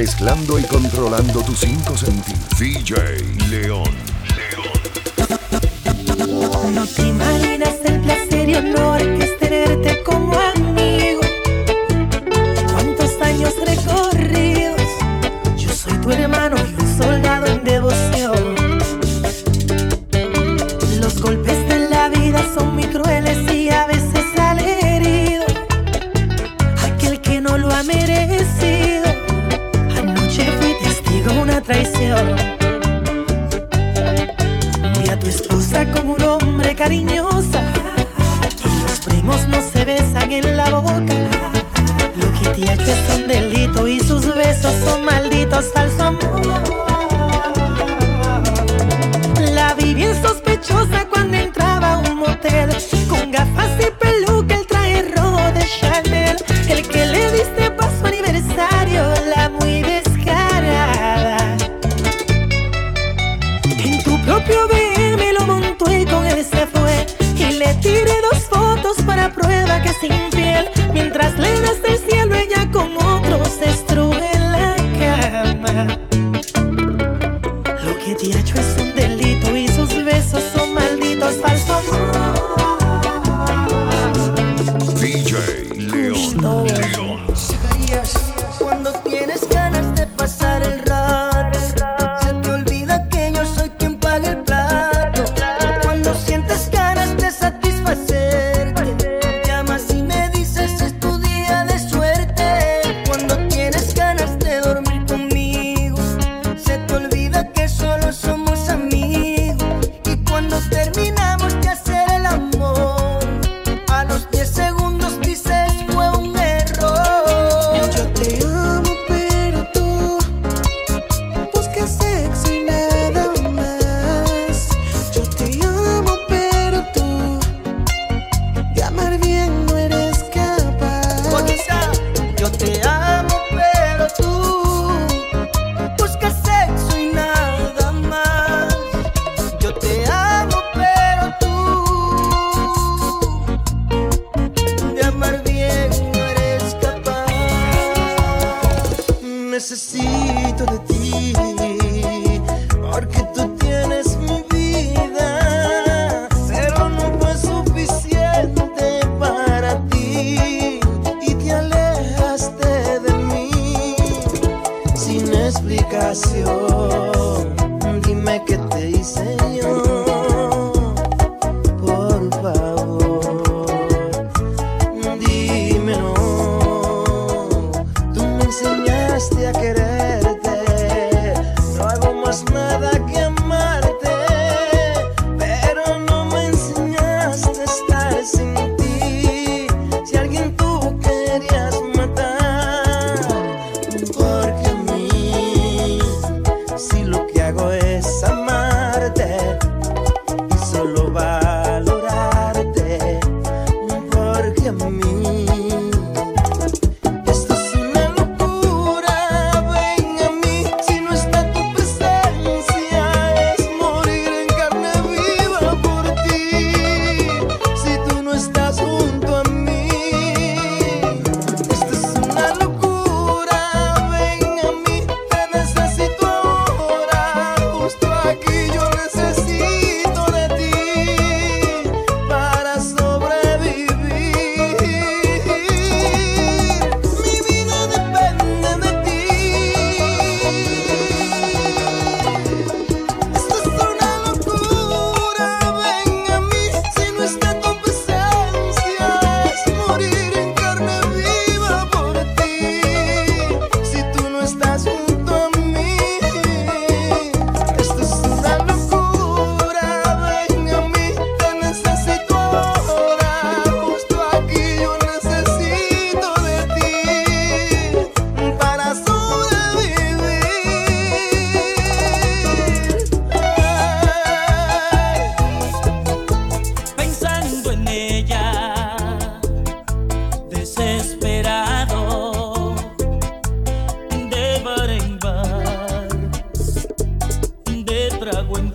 mezclando y controlando tus cinco sentidos. DJ León. León. No te imaginas el placer y honor que este Mira a tu esposa como un hombre cariñosa. Los primos no se besan en la boca. Lo que te ha es un delito y sus besos son malditos al su amor. La vi bien sospechosa cuando entra துதி பார்க்க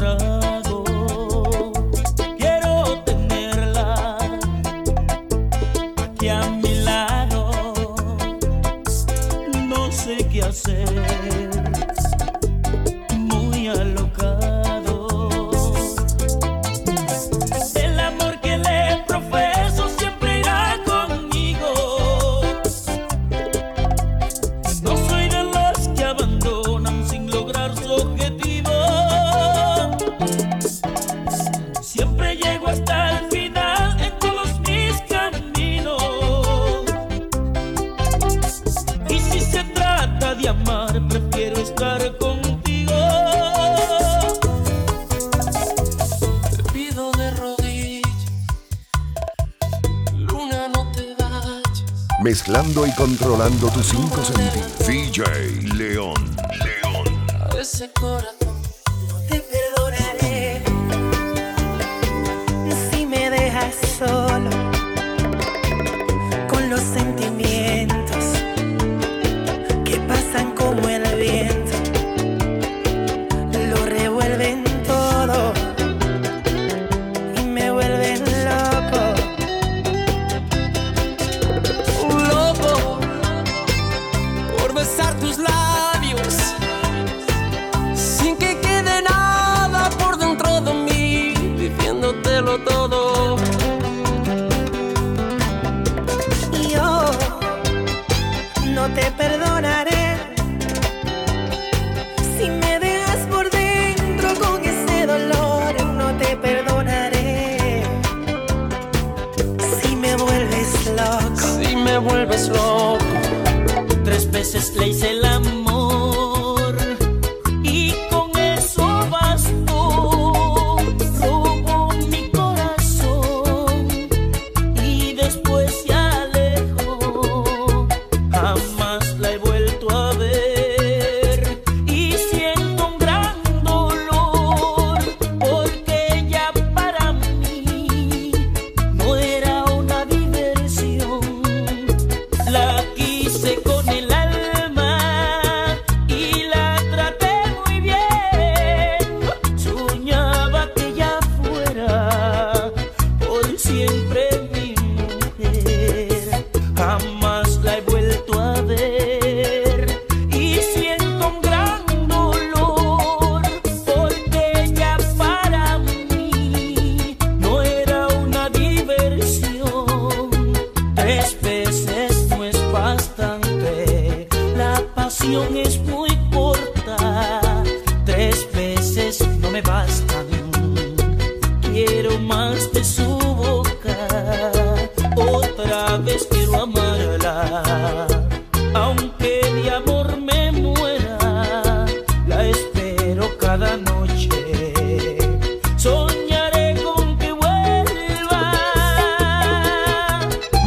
trouble. de amar, prefiero estar contigo. Te pido de rodillas, luna no te vayas. Mezclando y controlando tus cinco sentidos. DJ León. no te perdonaré. Si me dejas por dentro con ese dolor, no te perdonaré. Si me vuelves loco, si me vuelves loco, tres veces le hice el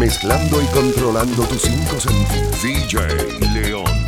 mezclando y controlando tus cinco sentidos. DJ León.